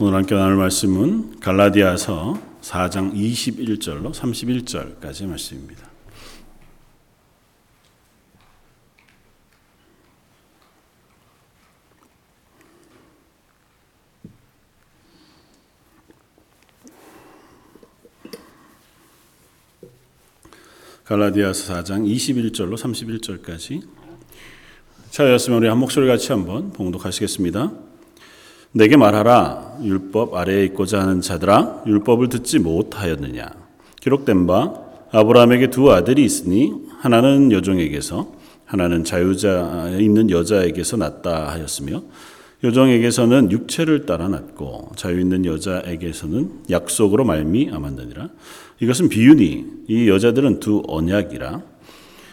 오늘 함께 나눌 말씀은 갈라디아서 4장 21절로 31절까지 말씀입니다. 갈라디아서 4장 21절로 31절까지 차였으면 우리 한 목소리 같이 한번 봉독하시겠습니다. 내게 말하라 율법 아래에 있고자 하는 자들아 율법을 듣지 못하였느냐? 기록된 바 아브라함에게 두 아들이 있으니 하나는 여종에게서 하나는 자유자 있는 여자에게서 났다 하였으며 여종에게서는 육체를 따라 났고 자유 있는 여자에게서는 약속으로 말미암았느니라. 이것은 비유니 이 여자들은 두 언약이라.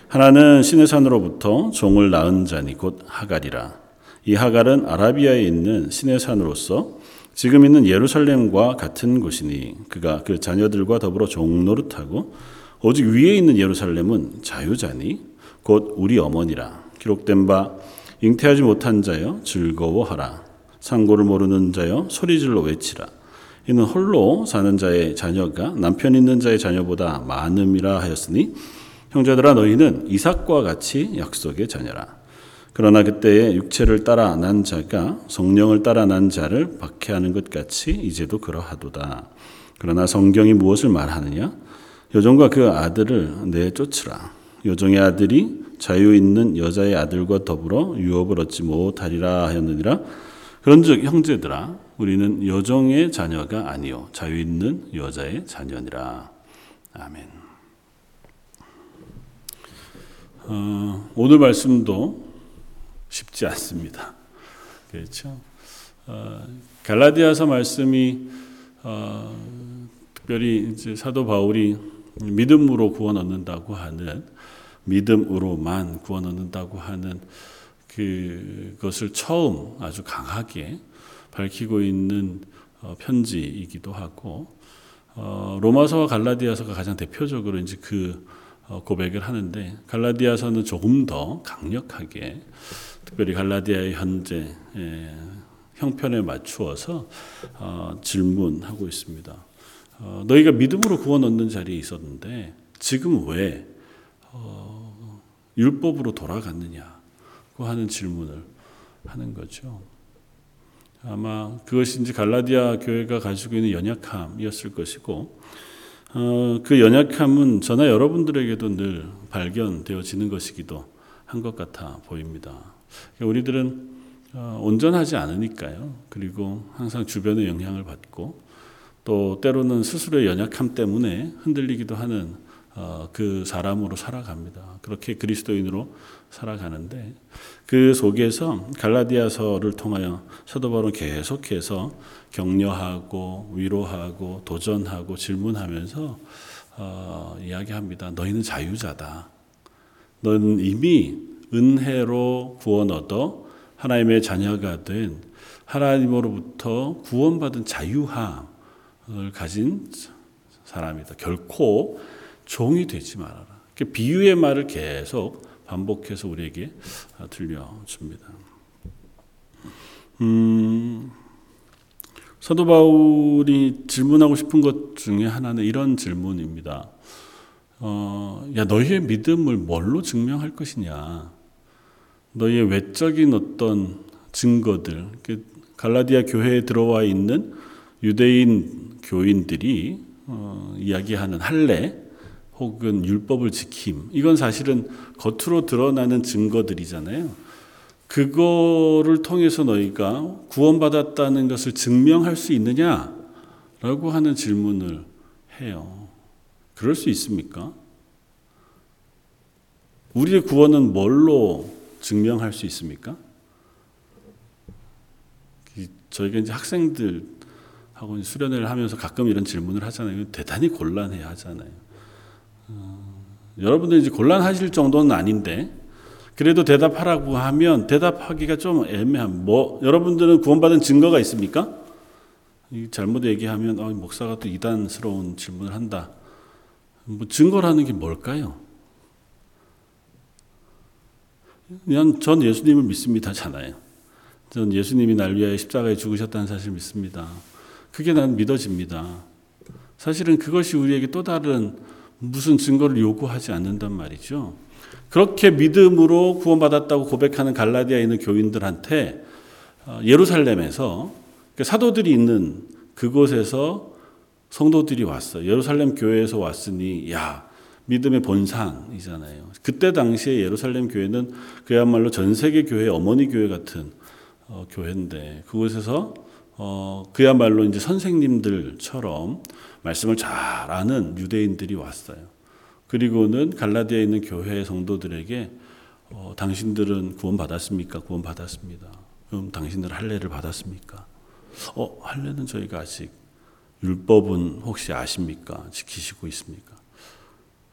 하나는 신의 산으로부터 종을 낳은 자니 곧 하갈이라 이 하갈은 아라비아에 있는 신의 산으로서 지금 있는 예루살렘과 같은 곳이니 그가 그 자녀들과 더불어 종노릇하고 오직 위에 있는 예루살렘은 자유자니 곧 우리 어머니라. 기록된 바 잉태하지 못한 자여 즐거워하라. 상고를 모르는 자여 소리질러 외치라. 이는 홀로 사는 자의 자녀가 남편 있는 자의 자녀보다 많음이라 하였으니 형제들아 너희는 이삭과 같이 약속의 자녀라. 그러나 그때에 육체를 따라 난 자가 성령을 따라 난 자를 박해하는 것 같이 이제도 그러하도다. 그러나 성경이 무엇을 말하느냐? 여종과 그 아들을 내쫓으라. 여종의 아들이 자유 있는 여자의 아들과 더불어 유업을 얻지 못하리라 하였느니라. 그런즉 형제들아 우리는 여종의 자녀가 아니요 자유 있는 여자의 자녀니라. 아멘. 어, 오늘 말씀도 쉽지 않습니다. 그렇죠? 어, 갈라디아서 말씀이 어, 특별히 이제 사도 바울이 믿음으로 구원 얻는다고 하는 믿음으로만 구원 얻는다고 하는 그것을 처음 아주 강하게 밝히고 있는 어, 편지이기도 하고 어, 로마서와 갈라디아서가 가장 대표적으로 이제 그 어, 고백을 하는데 갈라디아서는 조금 더 강력하게 특별히 갈라디아의 현재 예, 형편에 맞추어서 질문하고 있습니다. 너희가 믿음으로 구원 얻는 자리에 있었는데 지금 왜 율법으로 돌아갔느냐고 하는 질문을 하는 거죠. 아마 그것이 이제 갈라디아 교회가 가지고 있는 연약함이었을 것이고 어, 그 연약함은 저나 여러분들에게도 늘 발견되어지는 것이기도 한 것 같아 보입니다. 우리들은 어, 온전하지 않으니까요. 그리고 항상 주변의 영향을 받고 또 때로는 스스로의 연약함 때문에 흔들리기도 하는 어, 그 사람으로 살아갑니다. 그렇게 그리스도인으로 살아가는데 그 속에서 갈라디아서를 통하여 사도 바울은 계속해서 격려하고 위로하고 도전하고 질문하면서 어, 이야기합니다. 너희는 자유자다. 너는 이미 은혜로 구원 얻어 하나님의 자녀가 된 하나님으로부터 구원받은 자유함을 가진 사람이다. 결코 종이 되지 말아라. 비유의 말을 계속 반복해서 우리에게 들려줍니다. 음, 사도 바울이 질문하고 싶은 것 중에 하나는 이런 질문입니다. 어, 야, 너희의 믿음을 뭘로 증명할 것이냐? 너희의 외적인 어떤 증거들, 그 갈라디아 교회에 들어와 있는 유대인 교인들이 어, 이야기하는 할례, 혹은 율법을 지킴. 이건 사실은 겉으로 드러나는 증거들이잖아요. 그거를 통해서 너희가 구원받았다는 것을 증명할 수 있느냐? 라고 하는 질문을 해요. 그럴 수 있습니까? 우리의 구원은 뭘로 증명할 수 있습니까? 저희가 이제 학생들하고 수련회를 하면서 가끔 이런 질문을 하잖아요. 대단히 곤란해 하잖아요. 여러분들 이제 곤란하실 정도는 아닌데 그래도 대답하라고 하면 대답하기가 좀 애매한. 뭐 여러분들은 구원받은 증거가 있습니까? 잘못 얘기하면 어, 목사가 또 이단스러운 질문을 한다. 뭐 증거라는 게 뭘까요? 그냥 전 예수님을 믿습니다잖아요. 전 예수님이 날 위하여 십자가에 죽으셨다는 사실 믿습니다. 그게 난 믿어집니다. 사실은 그것이 우리에게 또 다른 무슨 증거를 요구하지 않는단 말이죠. 그렇게 믿음으로 구원받았다고 고백하는 갈라디아에 있는 교인들한테 어, 예루살렘에서 그 사도들이 있는 그곳에서 성도들이 왔어요. 예루살렘 교회에서 왔으니 야 믿음의 본상이잖아요. 그때 당시에 예루살렘 교회는 그야말로 전 세계 교회 어머니 교회 같은 어, 교회인데 그곳에서 어, 그야말로 이제 선생님들처럼 말씀을 잘 아는 유대인들이 왔어요. 그리고는 갈라디아에 있는 교회 성도들에게 어, 당신들은 구원 받았습니까? 구원 받았습니다. 그럼 당신들 할례를 받았습니까? 어, 할례는 저희가 아직 율법은 혹시 아십니까? 지키시고 있습니까?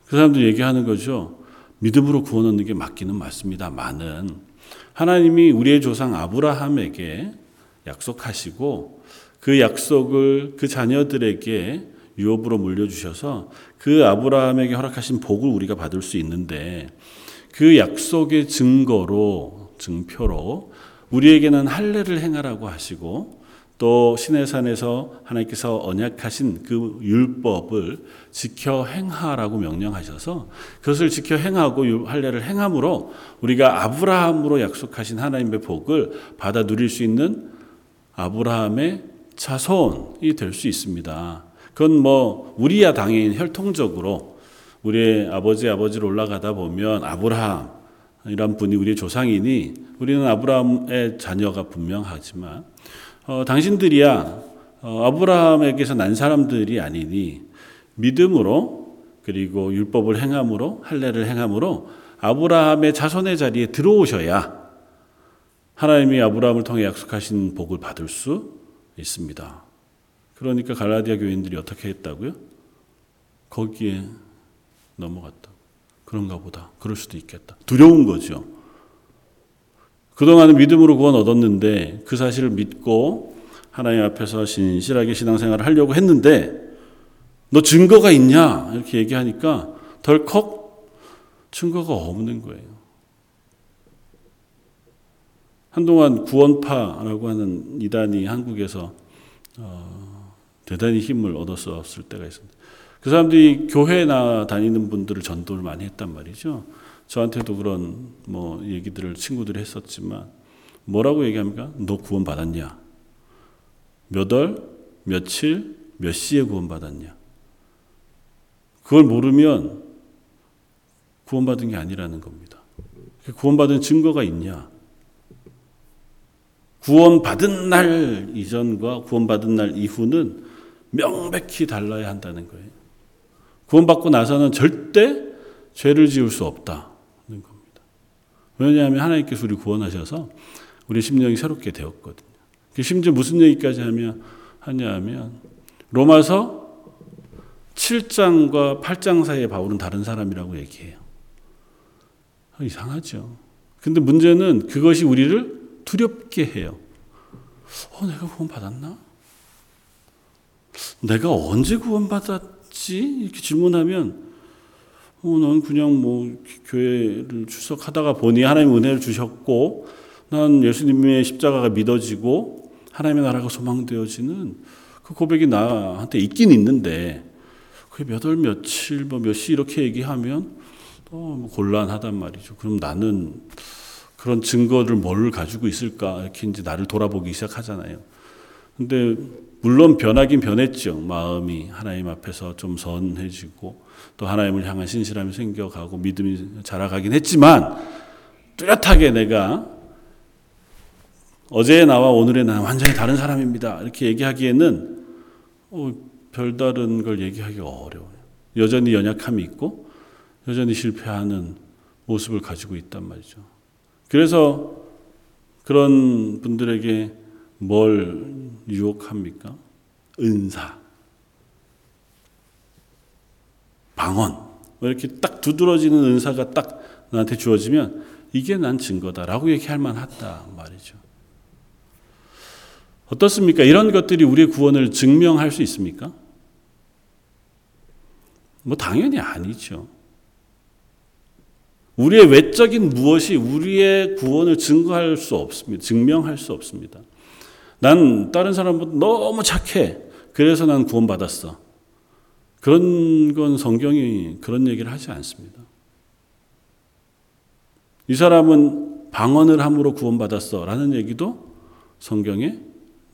그 사람들 얘기하는 거죠. 믿음으로 구원 얻는 게 맞기는 맞습니다만은 하나님이 우리의 조상 아브라함에게 약속하시고 그 약속을 그 자녀들에게 유업으로 물려주셔서 그 아브라함에게 허락하신 복을 우리가 받을 수 있는데 그 약속의 증거로 증표로 우리에게는 할례를 행하라고 하시고 또 시내산에서 하나님께서 언약하신 그 율법을 지켜 행하라고 명령하셔서 그것을 지켜 행하고 할례를 행함으로 우리가 아브라함으로 약속하신 하나님의 복을 받아 누릴 수 있는 아브라함의 자손이 될 수 있습니다. 그건 뭐 우리야 당연히 혈통적으로 우리의 아버지 아버지로 올라가다 보면 아브라함 이란 분이 우리의 조상이니 우리는 아브라함의 자녀가 분명하지만 어, 당신들이야 어, 아브라함에게서 난 사람들이 아니니 믿음으로 그리고 율법을 행함으로 할례를 행함으로 아브라함의 자손의 자리에 들어오셔야 하나님이 아브라함을 통해 약속하신 복을 받을 수 있습니다. 그러니까 갈라디아 교인들이 어떻게 했다고요? 거기에 넘어갔다. 그런가 보다. 그럴 수도 있겠다. 두려운 거죠. 그동안은 믿음으로 구원 얻었는데 그 사실을 믿고 하나님 앞에서 신실하게 신앙생활을 하려고 했는데 너 증거가 있냐? 이렇게 얘기하니까 덜컥 증거가 없는 거예요. 한동안 구원파라고 하는 이단이 한국에서 어, 대단히 힘을 얻었었을 때가 있습니다. 그 사람들이 교회나 다니는 분들을 전도를 많이 했단 말이죠. 저한테도 그런 뭐 얘기들을 친구들이 했었지만 뭐라고 얘기합니까? 너 구원 받았냐? 몇 월, 며칠, 몇 시에 구원 받았냐? 그걸 모르면 구원 받은 게 아니라는 겁니다. 구원 받은 증거가 있냐? 구원 받은 날 이전과 구원 받은 날 이후는 명백히 달라야 한다는 거예요. 구원받고 나서는 절대 죄를 지을 수 없다는 겁니다. 왜냐하면 하나님께서 우리 구원하셔서 우리 심령이 새롭게 되었거든요. 심지어 무슨 얘기까지 하면 하면 로마서 7장과 8장 사이에 바울은 다른 사람이라고 얘기해요. 이상하죠. 근데 문제는 그것이 우리를 두렵게 해요. 어, 내가 구원 받았나? 내가 언제 구원받았지? 이렇게 질문하면, 어, 난 그냥 뭐, 교회를 출석하다가 보니 하나님 은혜를 주셨고, 난 예수님의 십자가가 믿어지고, 하나님의 나라가 소망되어지는 그 고백이 나한테 있긴 있는데, 그게 몇 월, 며칠, 뭐 몇 시 이렇게 얘기하면, 어, 곤란하단 말이죠. 그럼 나는 그런 증거를 뭘 가지고 있을까 이렇게 이제 나를 돌아보기 시작하잖아요. 근데 물론 변하긴 변했죠. 마음이 하나님 앞에서 좀 선해지고 또 하나님을 향한 신실함이 생겨가고 믿음이 자라가긴 했지만 뚜렷하게 내가 어제의 나와 오늘의 나는 완전히 다른 사람입니다. 이렇게 얘기하기에는 어, 별다른 걸 얘기하기가 어려워요. 여전히 연약함이 있고 여전히 실패하는 모습을 가지고 있단 말이죠. 그래서 그런 분들에게 뭘 유혹합니까? 은사, 방언. 뭐 이렇게 딱 두드러지는 은사가 딱 나한테 주어지면 이게 난 증거다라고 얘기할 만하다 말이죠. 어떻습니까? 이런 것들이 우리의 구원을 증명할 수 있습니까? 뭐 당연히 아니죠. 우리의 외적인 무엇이 우리의 구원을 증거할 수 없습니다. 증명할 수 없습니다. 난 다른 사람보다 너무 착해. 그래서 난 구원받았어. 그런 건 성경이 그런 얘기를 하지 않습니다. 이 사람은 방언을 함으로 구원받았어. 라는 얘기도 성경에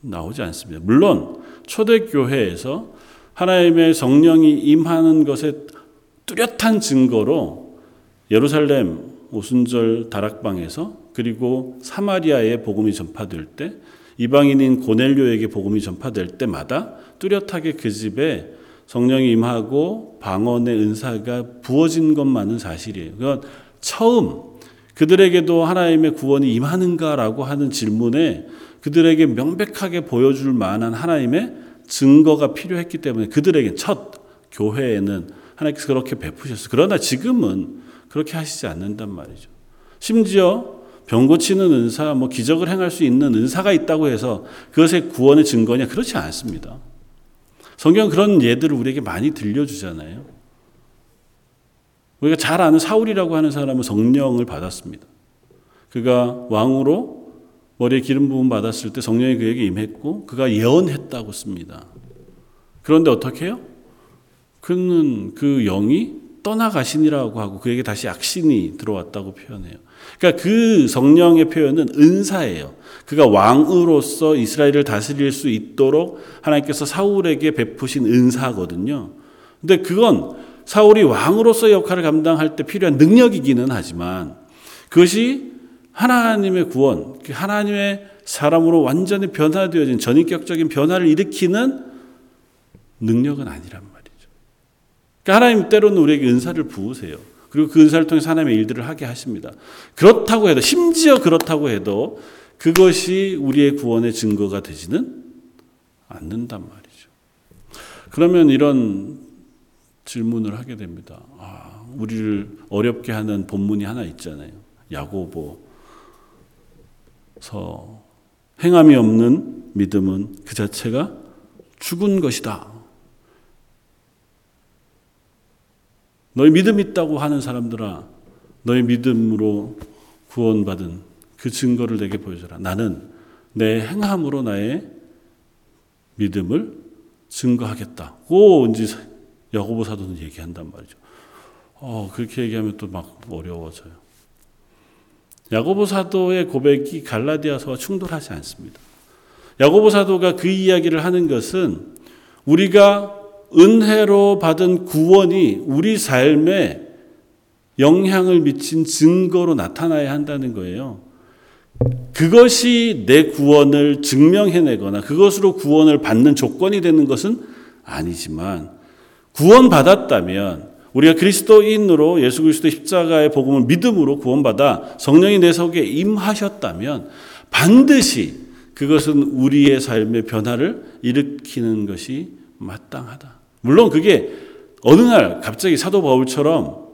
나오지 않습니다. 물론, 초대교회에서 하나님의 성령이 임하는 것에 뚜렷한 증거로 예루살렘 오순절 다락방에서 그리고 사마리아에 복음이 전파될 때 이방인인 고넬료에게 복음이 전파될 때마다 뚜렷하게 그 집에 성령이 임하고 방언의 은사가 부어진 것만은 사실이에요. 그건 처음 그들에게도 하나님의 구원이 임하는가라고 하는 질문에 그들에게 명백하게 보여줄 만한 하나님의 증거가 필요했기 때문에 그들에게 첫 교회에는 하나님께서 그렇게 베푸셨어요. 그러나 지금은 그렇게 하시지 않는단 말이죠. 심지어 병 고치는 은사, 뭐 기적을 행할 수 있는 은사가 있다고 해서 그것의 구원의 증거냐? 그렇지 않습니다. 성경은 그런 예들을 우리에게 많이 들려주잖아요. 우리가 잘 아는 사울이라고 하는 사람은 성령을 받았습니다. 그가 왕으로 머리에 기름 부음 받았을 때 성령이 그에게 임했고 그가 예언했다고 씁니다. 그런데 어떻게 해요? 그는 그 영이 떠나가시니라고 하고 그에게 다시 악신이 들어왔다고 표현해요. 그러니까 그 성령의 표현은 은사예요. 그가 왕으로서 이스라엘을 다스릴 수 있도록 하나님께서 사울에게 베푸신 은사거든요. 근데 그건 사울이 왕으로서 역할을 감당할 때 필요한 능력이기는 하지만 그것이 하나님의 구원, 그 하나님의 사람으로 완전히 변화되어진 전인격적인 변화를 일으키는 능력은 아니란. 그러니까 하나님 때로는 우리에게 은사를 부으세요. 그리고 그 은사를 통해서 하나님의 일들을 하게 하십니다. 그렇다고 해도 심지어 그렇다고 해도 그것이 우리의 구원의 증거가 되지는 않는단 말이죠. 그러면 이런 질문을 하게 됩니다. 아, 우리를 어렵게 하는 본문이 하나 있잖아요. 야고보서 행함이 없는 믿음은 그 자체가 죽은 것이다. 너희 믿음 있다고 하는 사람들아, 너희 믿음으로 구원받은 그 증거를 내게 보여줘라. 나는 내 행함으로 나의 믿음을 증거하겠다. 고 이제 야고보 사도는 얘기한단 말이죠. 어, 그렇게 얘기하면 또 막 어려워져요. 야고보 사도의 고백이 갈라디아서와 충돌하지 않습니다. 야고보 사도가 그 이야기를 하는 것은 우리가 은혜로 받은 구원이 우리 삶에 영향을 미친 증거로 나타나야 한다는 거예요. 그것이 내 구원을 증명해내거나 그것으로 구원을 받는 조건이 되는 것은 아니지만 구원받았다면 우리가 그리스도인으로 예수 그리스도 십자가의 복음을 믿음으로 구원받아 성령이 내 속에 임하셨다면 반드시 그것은 우리의 삶의 변화를 일으키는 것이 마땅하다. 물론 그게 어느 날 갑자기 사도 바울처럼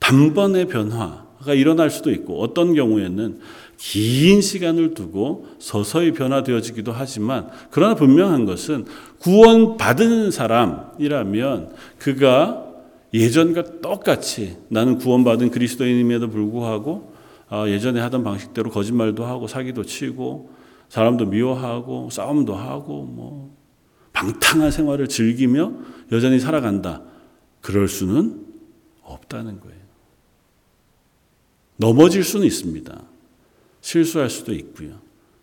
단번의 변화가 일어날 수도 있고 어떤 경우에는 긴 시간을 두고 서서히 변화되어지기도 하지만 그러나 분명한 것은 구원받은 사람이라면 그가 예전과 똑같이 나는 구원받은 그리스도인임에도 불구하고 아, 예전에 하던 방식대로 거짓말도 하고 사기도 치고 사람도 미워하고 싸움도 하고 뭐 방탕한 생활을 즐기며 여전히 살아간다. 그럴 수는 없다는 거예요. 넘어질 수는 있습니다. 실수할 수도 있고요.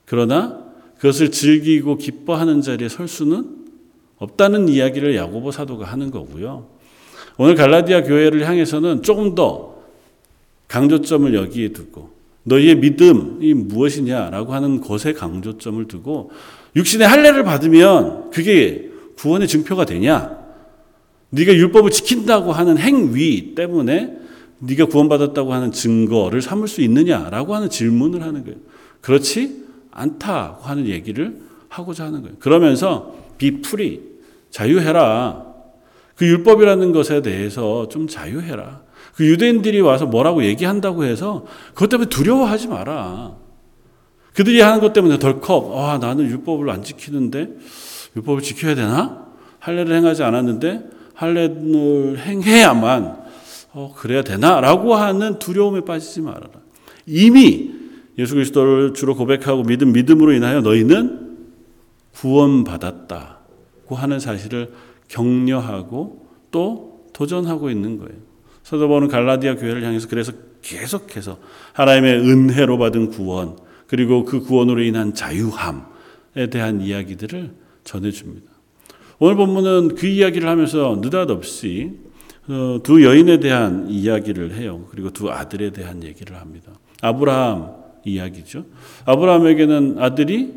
그러나 그것을 즐기고 기뻐하는 자리에 설 수는 없다는 이야기를 야고보 사도가 하는 거고요. 오늘 갈라디아 교회를 향해서는 조금 더 강조점을 여기에 두고 너희의 믿음이 무엇이냐라고 하는 것에 강조점을 두고 육신의 할례를 받으면 그게 구원의 증표가 되냐? 네가 율법을 지킨다고 하는 행위 때문에 네가 구원받았다고 하는 증거를 삼을 수 있느냐라고 하는 질문을 하는 거예요. 그렇지 않다고 하는 얘기를 하고자 하는 거예요. 그러면서 비풀이 자유해라. 그 율법이라는 것에 대해서 좀 자유해라. 그 유대인들이 와서 뭐라고 얘기한다고 해서 그것 때문에 두려워하지 마라. 그들이 하는 것 때문에 덜컥 아 나는 율법을 안 지키는데 율법을 지켜야 되나? 할례를 행하지 않았는데 할례를 행해야만 어, 그래야 되나라고 하는 두려움에 빠지지 말아라. 이미 예수 그리스도를 주로 고백하고 믿음 믿음으로 인하여 너희는 구원받았다고 하는 사실을 격려하고 또 도전하고 있는 거예요. 사도 바울은 갈라디아 교회를 향해서 그래서 계속해서 하나님의 은혜로 받은 구원 그리고 그 구원으로 인한 자유함에 대한 이야기들을 전해줍니다. 오늘 본문은 그 이야기를 하면서 느닷없이 어, 두 여인에 대한 이야기를 해요. 그리고 두 아들에 대한 얘기를 합니다. 아브라함 이야기죠. 아브라함에게는 아들이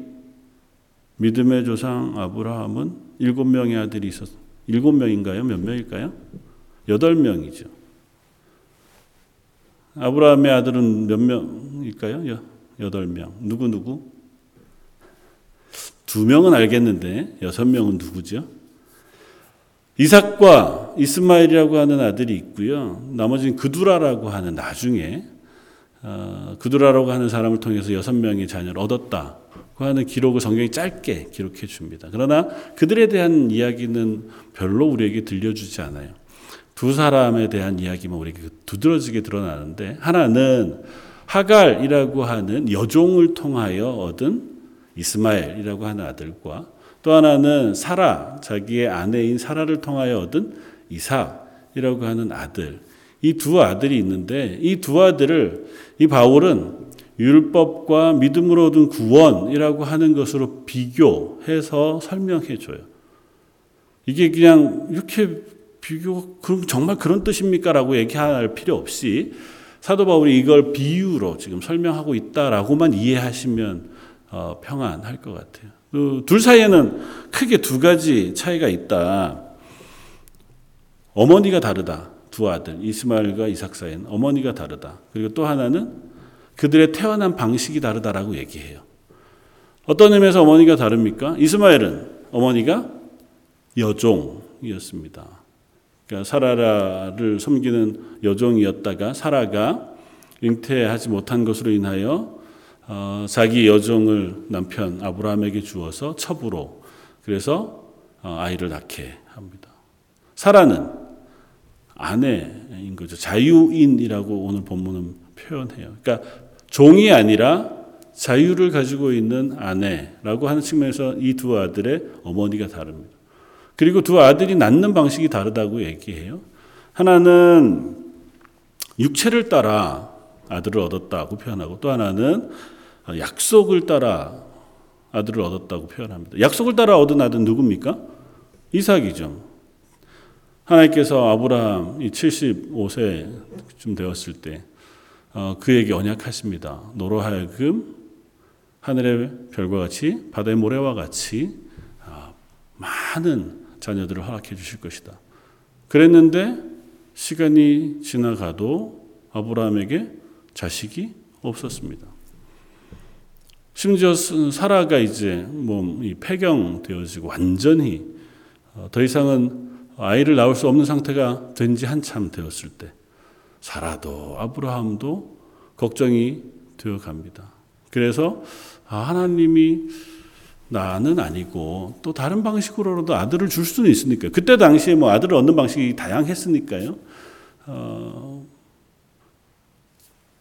믿음의 조상 아브라함은 일곱 명의 아들이 있었. 일곱 명인가요? 몇 명일까요? 여덟 명이죠. 아브라함의 아들은 몇 명일까요? 여덟 명. 누구 누구? 두 명은 알겠는데 여섯 명은 누구죠? 이삭과 이스마엘이라고 하는 아들이 있고요. 나머지는 그두라라고 하는 나중에 어, 그두라라고 하는 사람을 통해서 여섯 명의 자녀를 얻었다고 하는 기록을 성경이 짧게 기록해 줍니다. 그러나 그들에 대한 이야기는 별로 우리에게 들려주지 않아요. 두 사람에 대한 이야기만 우리에게 두드러지게 드러나는데 하나는 하갈이라고 하는 여종을 통하여 얻은 이스마엘이라고 하는 아들과 또 하나는 사라 자기의 아내인 사라를 통하여 얻은 이삭이라고 하는 아들 이 두 아들이 있는데 이 두 아들을 이 바울은 율법과 믿음으로 얻은 구원이라고 하는 것으로 비교해서 설명해 줘요. 이게 그냥 이렇게 비교 그럼 정말 그런 뜻입니까라고 얘기할 필요 없이 사도 바울이 이걸 비유로 지금 설명하고 있다라고만 이해하시면 어, 평안할 것 같아요. 그둘 사이에는 크게 두 가지 차이가 있다. 어머니가 다르다. 두 아들 이스마엘과 이삭 사이는 어머니가 다르다. 그리고 또 하나는 그들의 태어난 방식이 다르다라고 얘기해요. 어떤 의미에서 어머니가 다릅니까? 이스마엘은 어머니가 여종이었습니다. 그러니까 사라를 섬기는 여종이었다가 사라가 잉태하지 못한 것으로 인하여 어, 자기 여종을 남편 아브라함에게 주어서 첩으로 그래서 어, 아이를 낳게 합니다. 사라는 아내인 거죠. 자유인이라고 오늘 본문은 표현해요. 그러니까 종이 아니라 자유를 가지고 있는 아내라고 하는 측면에서 이 두 아들의 어머니가 다릅니다. 그리고 두 아들이 낳는 방식이 다르다고 얘기해요. 하나는 육체를 따라 아들을 얻었다고 표현하고 또 하나는 약속을 따라 아들을 얻었다고 표현합니다. 약속을 따라 얻은 아들은 누굽니까? 이삭이죠. 하나님께서 아브라함이 75세쯤 되었을 때 어, 그에게 언약하십니다. 너로 하여금 하늘의 별과 같이 바다의 모래와 같이 어, 많은 자녀들을 허락해 주실 것이다. 그랬는데 시간이 지나가도 아브라함에게 자식이 없었습니다. 심지어 사라가 이제 뭐 폐경되어지고 완전히 어, 더 이상은 아이를 낳을 수 없는 상태가 된 지 한참 되었을 때 사라도 아브라함도 걱정이 되어 갑니다. 그래서 아, 하나님이 나는 아니고 또 다른 방식으로라도 아들을 줄 수는 있으니까 그때 당시에 뭐 아들을 얻는 방식이 다양했으니까요. 어,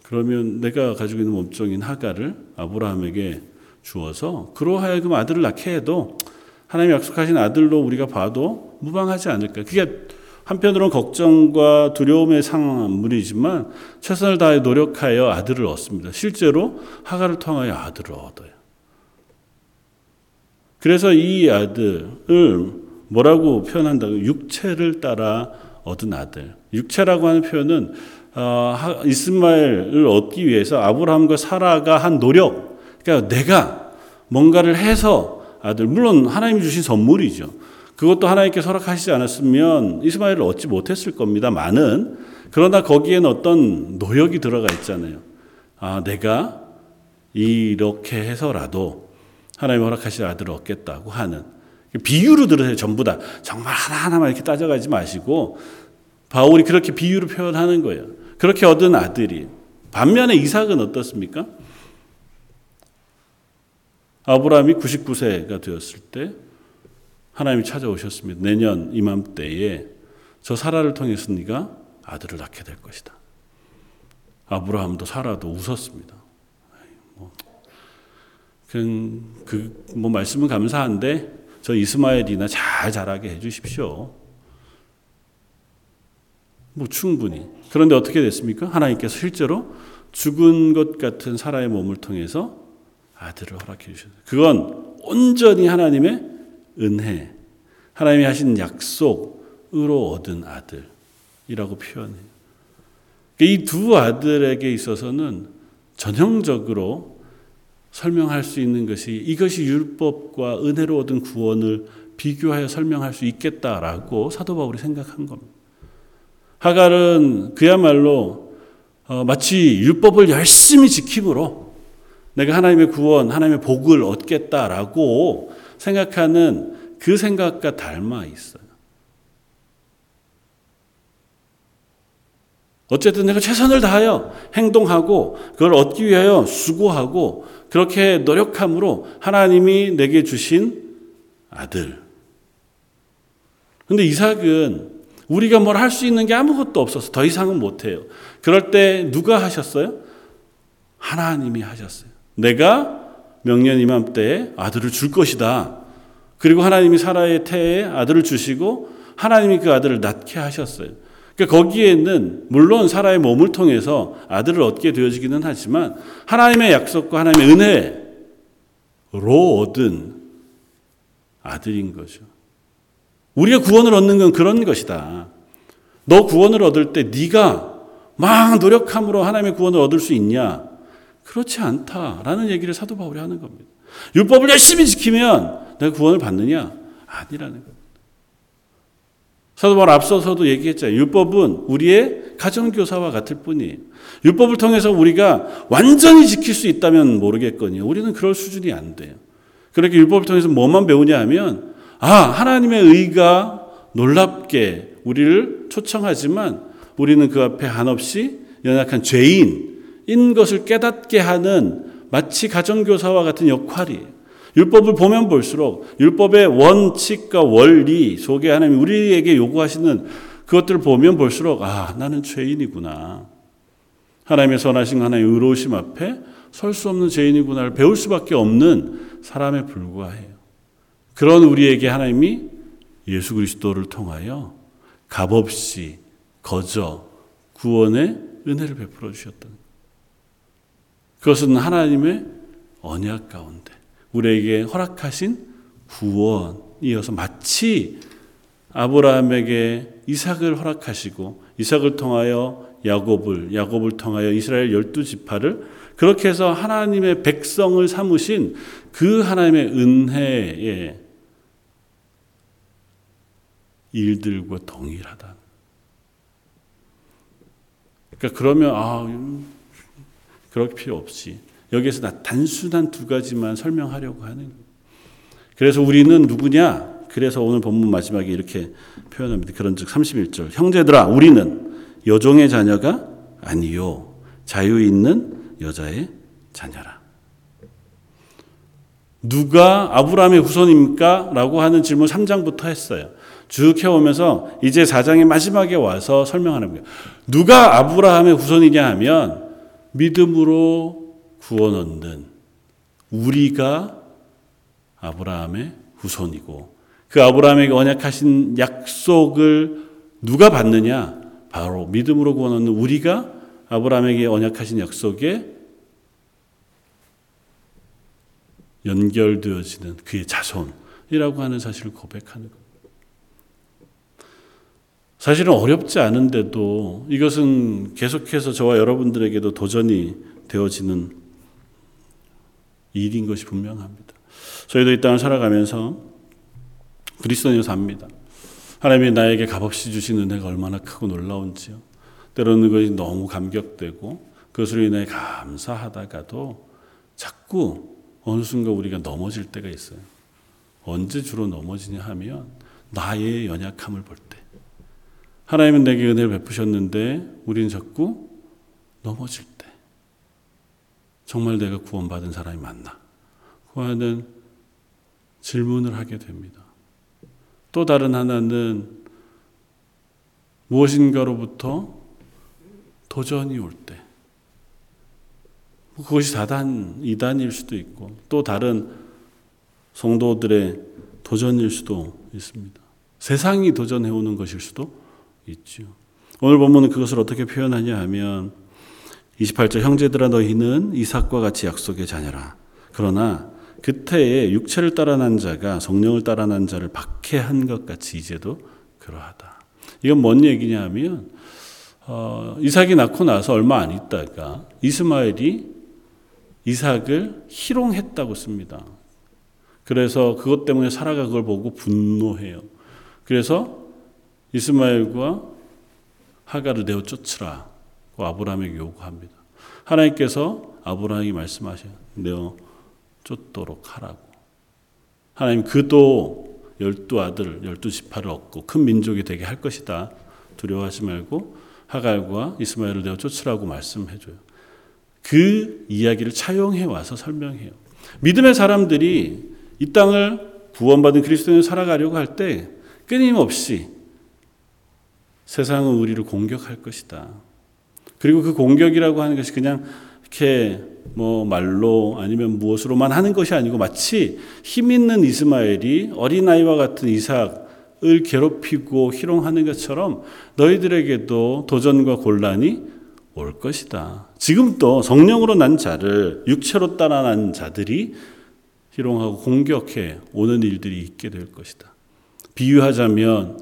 그러면 내가 가지고 있는 몸종인 하가를 아브라함에게 주어서 그로 하여금 아들을 낳게 해도 하나님 약속하신 아들로 우리가 봐도 무방하지 않을까. 그게 한편으로는 걱정과 두려움의 상물이지만 최선을 다해 노력하여 아들을 얻습니다. 실제로 하가를 통하여 아들을 얻어요. 그래서 이 아들을 뭐라고 표현한다고 육체를 따라 얻은 아들. 육체라고 하는 표현은 어, 이스마엘을 얻기 위해서 아브라함과 사라가 한 노력, 그러니까 내가 뭔가를 해서 아들, 물론 하나님이 주신 선물이죠. 그것도 하나님께 허락하시지 않았으면 이스마엘을 얻지 못했을 겁니다. 많은. 그러나 거기에는 어떤 노력이 들어가 있잖아요. 아, 내가 이렇게 해서라도 하나님 허락하신 아들을 얻겠다고 하는. 비유로 들으세요. 전부 다. 정말 하나하나만 이렇게 따져가지 마시고, 바울이 그렇게 비유로 표현하는 거예요. 그렇게 얻은 아들이 반면에 이삭은 어떻습니까? 아브라함이 99세가 되었을 때 하나님이 찾아오셨습니다. 내년 이맘때에 저 사라를 통해서 네가 아들을 낳게 될 것이다. 아브라함도 사라도 웃었습니다. 뭐, 그뭐 말씀은 감사한데 저 이스마엘이나 잘 자라게 해주십시오. 뭐 충분히. 그런데 어떻게 됐습니까? 하나님께서 실제로 죽은 것 같은 사라의 몸을 통해서 아들을 허락해 주셨어요. 그건 온전히 하나님의 은혜, 하나님이 하신 약속으로 얻은 아들이라고 표현해요. 이 두 아들에게 있어서는 전형적으로 설명할 수 있는 것이 이것이 율법과 은혜로 얻은 구원을 비교하여 설명할 수 있겠다라고 사도 바울이 생각한 겁니다. 하갈은 그야말로 어, 마치 율법을 열심히 지킴으로 내가 하나님의 구원, 하나님의 복을 얻겠다라고 생각하는 그 생각과 닮아 있어요. 어쨌든 내가 최선을 다하여 행동하고 그걸 얻기 위하여 수고하고 그렇게 노력함으로 하나님이 내게 주신 아들. 근데 이삭은 우리가 뭘 할 수 있는 게 아무것도 없어서 더 이상은 못해요. 그럴 때 누가 하셨어요? 하나님이 하셨어요. 내가 명년 이맘때에 아들을 줄 것이다. 그리고 하나님이 사라의 태에 아들을 주시고 하나님이 그 아들을 낳게 하셨어요. 그러니까 거기에는 물론 사라의 몸을 통해서 아들을 얻게 되어지기는 하지만 하나님의 약속과 하나님의 은혜로 얻은 아들인 거죠. 우리가 구원을 얻는 건 그런 것이다. 너 구원을 얻을 때 네가 막 노력함으로 하나님의 구원을 얻을 수 있냐? 그렇지 않다라는 얘기를 사도 바울이 하는 겁니다. 율법을 열심히 지키면 내가 구원을 받느냐? 아니라는 겁니다. 사도 바울 앞서서도 얘기했잖아요. 율법은 우리의 가정교사와 같을 뿐이에요. 율법을 통해서 우리가 완전히 지킬 수 있다면 모르겠거니요. 우리는 그럴 수준이 안 돼요. 그렇게 율법을 통해서 뭐만 배우냐 하면 아, 하나님의 의가 놀랍게 우리를 초청하지만 우리는 그 앞에 한없이 연약한 죄인인 것을 깨닫게 하는 마치 가정교사와 같은 역할이에요. 율법을 보면 볼수록 율법의 원칙과 원리 속에 하나님 우리에게 요구하시는 그것들을 보면 볼수록 아 나는 죄인이구나. 하나님의 선하신 하나님의 의로우심 앞에 설 수 없는 죄인이구나를 배울 수밖에 없는 사람에 불과해요. 그런 우리에게 하나님이 예수 그리스도를 통하여 값없이 거저 구원의 은혜를 베풀어 주셨던 그것은 하나님의 언약 가운데 우리에게 허락하신 구원이어서 마치 아브라함에게 이삭을 허락하시고 이삭을 통하여 야곱을 야곱을 통하여 이스라엘 열두 지파를 그렇게 해서 하나님의 백성을 삼으신 그 하나님의 은혜에 일들과 동일하다. 그러니까 그러면 아 그럴 필요 없이 여기에서 나 단순한 두 가지만 설명하려고 하는. 그래서 우리는 누구냐? 그래서 오늘 본문 마지막에 이렇게 표현합니다. 그런즉 31절 형제들아 우리는 여종의 자녀가 아니요 자유 있는 여자의 자녀라. 누가 아브라함의 후손입니까? 라고 하는 질문 3장부터 했어요. 쭉 해오면서 이제 4장의 마지막에 와서 설명하는 거예요. 누가 아브라함의 후손이냐 하면 믿음으로 구원 얻는 우리가 아브라함의 후손이고 그 아브라함에게 언약하신 약속을 누가 받느냐? 바로 믿음으로 구원 얻는 우리가 아브라함에게 언약하신 약속에 연결되어지는 그의 자손이라고 하는 사실을 고백하는 것. 사실은 어렵지 않은데도 이것은 계속해서 저와 여러분들에게도 도전이 되어지는 일인 것이 분명합니다. 저희도 이 땅을 살아가면서 그리스도인으로 삽니다. 하나님이 나에게 값없이 주신 은혜가 얼마나 크고 놀라운지요. 때로는 그것이 너무 감격되고 그것으로 인해 감사하다가도 자꾸 어느 순간 우리가 넘어질 때가 있어요. 언제 주로 넘어지냐 하면 나의 연약함을 볼 때. 하나님은 내게 은혜를 베푸셨는데 우리는 자꾸 넘어질 때 정말 내가 구원받은 사람이 맞나? 그 하는 질문을 하게 됩니다. 또 다른 하나는 무엇인가로부터 도전이 올 때, 그것이 다단, 이단일 수도 있고, 또 다른 성도들의 도전일 수도 있습니다. 세상이 도전해 오는 것일 수도 있죠. 오늘 본문은 그것을 어떻게 표현하냐 하면 28절 형제들아 너희는 이삭과 같이 약속의 자녀라. 그러나 그때에 육체를 따라 난 자가 성령을 따라 난 자를 박해한 것 같이 이제도 그러하다. 이건 뭔 얘기냐 하면 어, 이삭이 낳고 나서 얼마 안 있다가 이스마엘이 이삭을 희롱했다고 씁니다. 그래서 그것 때문에 사라가 그걸 보고 분노해요. 그래서 이스마엘과 하가를 내어 쫓으라. 아브라함에게 요구합니다. 하나님께서 아브라함이 말씀하셔 내어 쫓도록 하라고. 하나님 그도 열두 아들, 열두 지파를 얻고 큰 민족이 되게 할 것이다. 두려워하지 말고 하갈과 이스마엘을 내어 쫓으라고 말씀해줘요. 그 이야기를 차용해 와서 설명해요. 믿음의 사람들이 이 땅을 구원받은 그리스도인을 살아가려고 할 때 끊임없이 세상은 우리를 공격할 것이다. 그리고 그 공격이라고 하는 것이 그냥 이렇게 뭐 말로 아니면 무엇으로만 하는 것이 아니고 마치 힘 있는 이스마엘이 어린아이와 같은 이삭을 괴롭히고 희롱하는 것처럼 너희들에게도 도전과 곤란이 올 것이다. 지금 또 성령으로 난 자를 육체로 따라 난 자들이 희롱하고 공격해 오는 일들이 있게 될 것이다. 비유하자면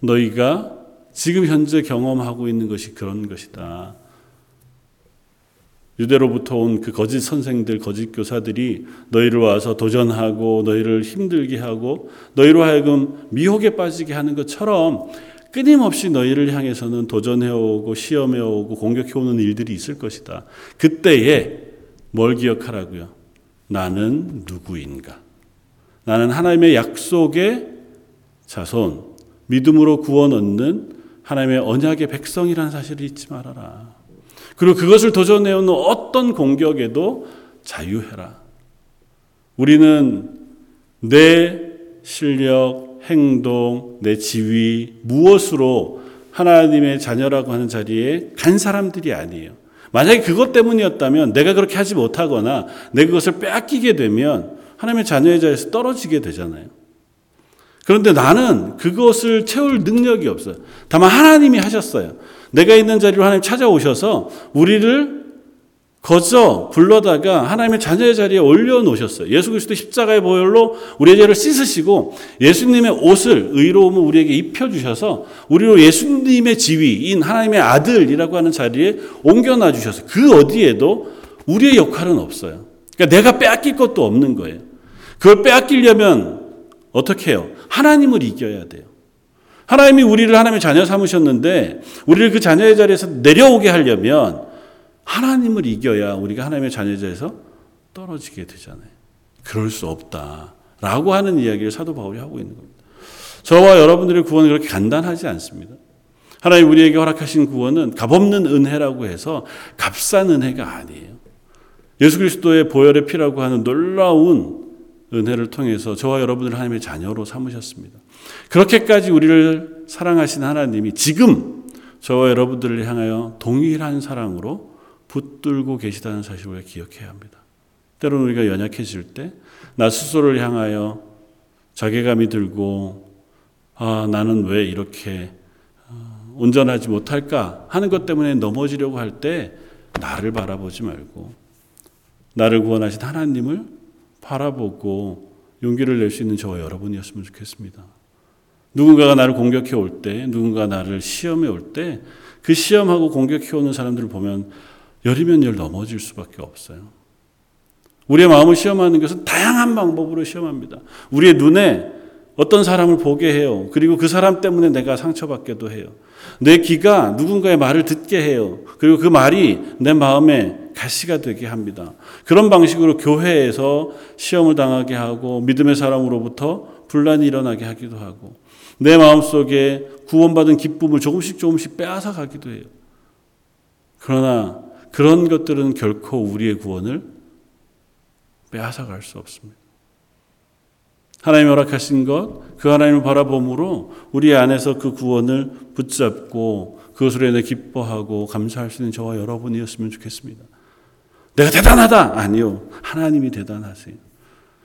너희가 지금 현재 경험하고 있는 것이 그런 것이다. 유대로부터 온 그 거짓 선생들, 거짓 교사들이 너희를 와서 도전하고 너희를 힘들게 하고 너희로 하여금 미혹에 빠지게 하는 것처럼 끊임없이 너희를 향해서는 도전해오고 시험해오고 공격해오는 일들이 있을 것이다. 그때에 뭘 기억하라고요? 나는 누구인가? 나는 하나님의 약속의 자손, 믿음으로 구원 얻는 하나님의 언약의 백성이라는 사실을 잊지 말아라. 그리고 그것을 도전해오는 어떤 공격에도 자유해라. 우리는 내 실력, 행동, 내 지위, 무엇으로 하나님의 자녀라고 하는 자리에 간 사람들이 아니에요. 만약에 그것 때문이었다면 내가 그렇게 하지 못하거나 내 그것을 빼앗기게 되면 하나님의 자녀의 자리에서 떨어지게 되잖아요. 그런데 나는 그것을 채울 능력이 없어요. 다만 하나님이 하셨어요. 내가 있는 자리로 하나님 찾아오셔서 우리를 거저 불러다가 하나님의 자녀의 자리에 올려놓으셨어요. 예수 그리스도 십자가의 보혈로 우리의 죄를 씻으시고 예수님의 옷을 의로움을 우리에게 입혀주셔서 우리로 예수님의 지위인 하나님의 아들이라고 하는 자리에 옮겨놔 주셔서 그 어디에도 우리의 역할은 없어요. 그러니까 내가 빼앗길 것도 없는 거예요. 그걸 빼앗기려면 어떻게 해요? 하나님을 이겨야 돼요. 하나님이 우리를 하나님의 자녀 삼으셨는데 우리를 그 자녀의 자리에서 내려오게 하려면 하나님을 이겨야 우리가 하나님의 자녀의 자리에서 떨어지게 되잖아요. 그럴 수 없다. 라고 하는 이야기를 사도 바울이 하고 있는 겁니다. 저와 여러분들의 구원은 그렇게 간단하지 않습니다. 하나님 우리에게 허락하신 구원은 값없는 은혜라고 해서 값싼 은혜가 아니에요. 예수 그리스도의 보혈의 피라고 하는 놀라운 은혜를 통해서 저와 여러분을 하나님의 자녀로 삼으셨습니다. 그렇게까지 우리를 사랑하신 하나님이 지금 저와 여러분들을 향하여 동일한 사랑으로 붙들고 계시다는 사실을 기억해야 합니다. 때로는 우리가 연약해질 때 나 스스로를 향하여 자괴감이 들고 아 나는 왜 이렇게 어, 온전하지 못할까 하는 것 때문에 넘어지려고 할 때 나를 바라보지 말고 나를 구원하신 하나님을 바라보고 용기를 낼 수 있는 저와 여러분이었으면 좋겠습니다. 누군가가 나를 공격해 올 때, 누군가 나를 시험해 올 때, 그 시험하고 공격해 오는 사람들을 보면 열이면 열 넘어질 수밖에 없어요. 우리의 마음을 시험하는 것은 다양한 방법으로 시험합니다. 우리의 눈에 어떤 사람을 보게 해요. 그리고 그 사람 때문에 내가 상처받게도 해요. 내 귀가 누군가의 말을 듣게 해요. 그리고 그 말이 내 마음에 가시가 되게 합니다. 그런 방식으로 교회에서 시험을 당하게 하고 믿음의 사람으로부터 분란이 일어나게 하기도 하고 내 마음속에 구원받은 기쁨을 조금씩 조금씩 빼앗아 가기도 해요. 그러나 그런 것들은 결코 우리의 구원을 빼앗아 갈 수 없습니다. 하나님 허락하신 것, 그 하나님을 바라봄으로 우리 안에서 그 구원을 붙잡고 그것으로 인해 기뻐하고 감사할 수 있는 저와 여러분이었으면 좋겠습니다. 내가 대단하다! 아니요. 하나님이 대단하세요.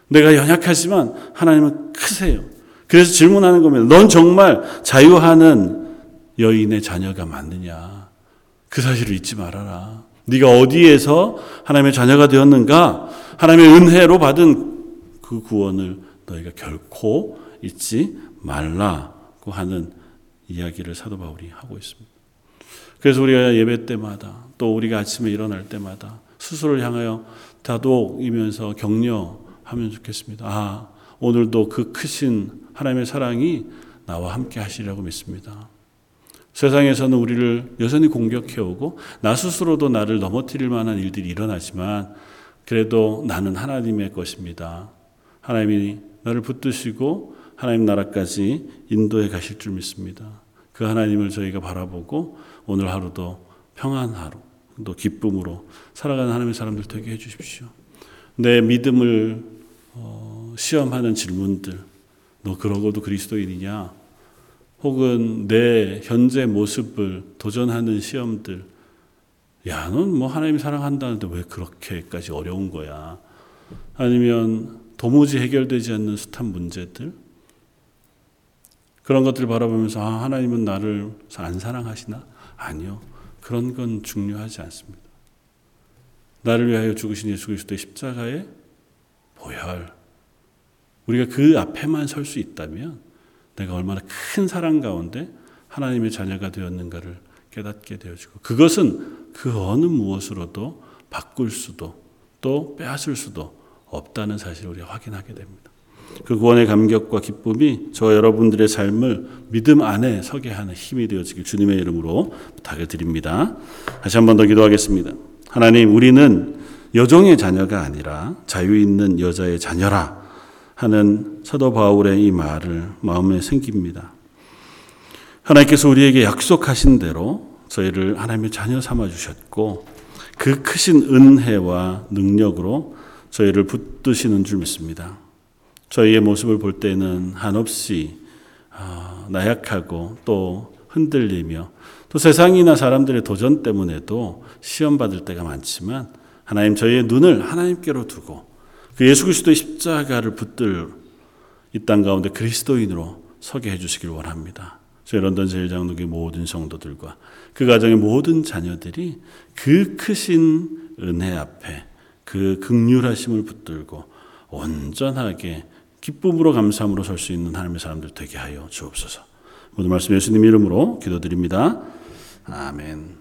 내가 연약하지만 하나님은 크세요. 그래서 질문하는 겁니다. 넌 정말 자유하는 여인의 자녀가 맞느냐? 그 사실을 잊지 말아라. 네가 어디에서 하나님의 자녀가 되었는가? 하나님의 은혜로 받은 그 구원을 너희가 결코 잊지 말라고 하는 이야기를 사도 바울이 하고 있습니다. 그래서 우리가 예배 때마다 또 우리가 아침에 일어날 때마다 스스로를 향하여 다독이면서 격려하면 좋겠습니다. 아, 오늘도 그 크신 하나님의 사랑이 나와 함께 하시리라고 믿습니다. 세상에서는 우리를 여전히 공격해오고 나 스스로도 나를 넘어뜨릴 만한 일들이 일어나지만 그래도 나는 하나님의 것입니다. 하나님이 나를 붙드시고 하나님 나라까지 인도해 가실 줄 믿습니다. 그 하나님을 저희가 바라보고 오늘 하루도 평안 하루, 또 기쁨으로 살아가는 하나님의 사람들 되게 해주십시오. 내 믿음을 어, 시험하는 질문들, 너 그러고도 그리스도인이냐? 혹은 내 현재 모습을 도전하는 시험들, 야, 넌 뭐 하나님 사랑한다는데 왜 그렇게까지 어려운 거야? 아니면 도무지 해결되지 않는 숱한 문제들, 그런 것들을 바라보면서 아, 하나님은 나를 안 사랑하시나? 아니요. 그런 건 중요하지 않습니다. 나를 위하여 죽으신 예수 그리스도의 십자가의 보혈. 우리가 그 앞에만 설 수 있다면 내가 얼마나 큰 사랑 가운데 하나님의 자녀가 되었는가를 깨닫게 되어지고 그것은 그 어느 무엇으로도 바꿀 수도 또 빼앗을 수도 없다는 사실을 우리가 확인하게 됩니다. 그 구원의 감격과 기쁨이 저 여러분들의 삶을 믿음 안에 서게 하는 힘이 되어지길 주님의 이름으로 부탁을 드립니다. 다시 한 번 더 기도하겠습니다. 하나님, 우리는 여종의 자녀가 아니라 자유 있는 여자의 자녀라 하는 사도 바울의 이 말을 마음에 생깁니다. 하나님께서 우리에게 약속하신 대로 저희를 하나님의 자녀 삼아 주셨고 그 크신 은혜와 능력으로 저희를 붙드시는 줄 믿습니다. 저희의 모습을 볼 때는 한없이 아, 나약하고 또 흔들리며 또 세상이나 사람들의 도전 때문에도 시험 받을 때가 많지만 하나님 저희의 눈을 하나님께로 두고 그 예수 그리스도의 십자가를 붙들 이 땅 가운데 그리스도인으로 서게 해주시길 원합니다. 런던 제일장로교 모든 성도들과 그 가정의 모든 자녀들이 그 크신 은혜 앞에 그 극률하심을 붙들고 온전하게 기쁨으로 감사함으로 설 수 있는 하나님의 사람들 되게 하여 주옵소서. 모든 말씀 예수님 이름으로 기도드립니다. 아멘.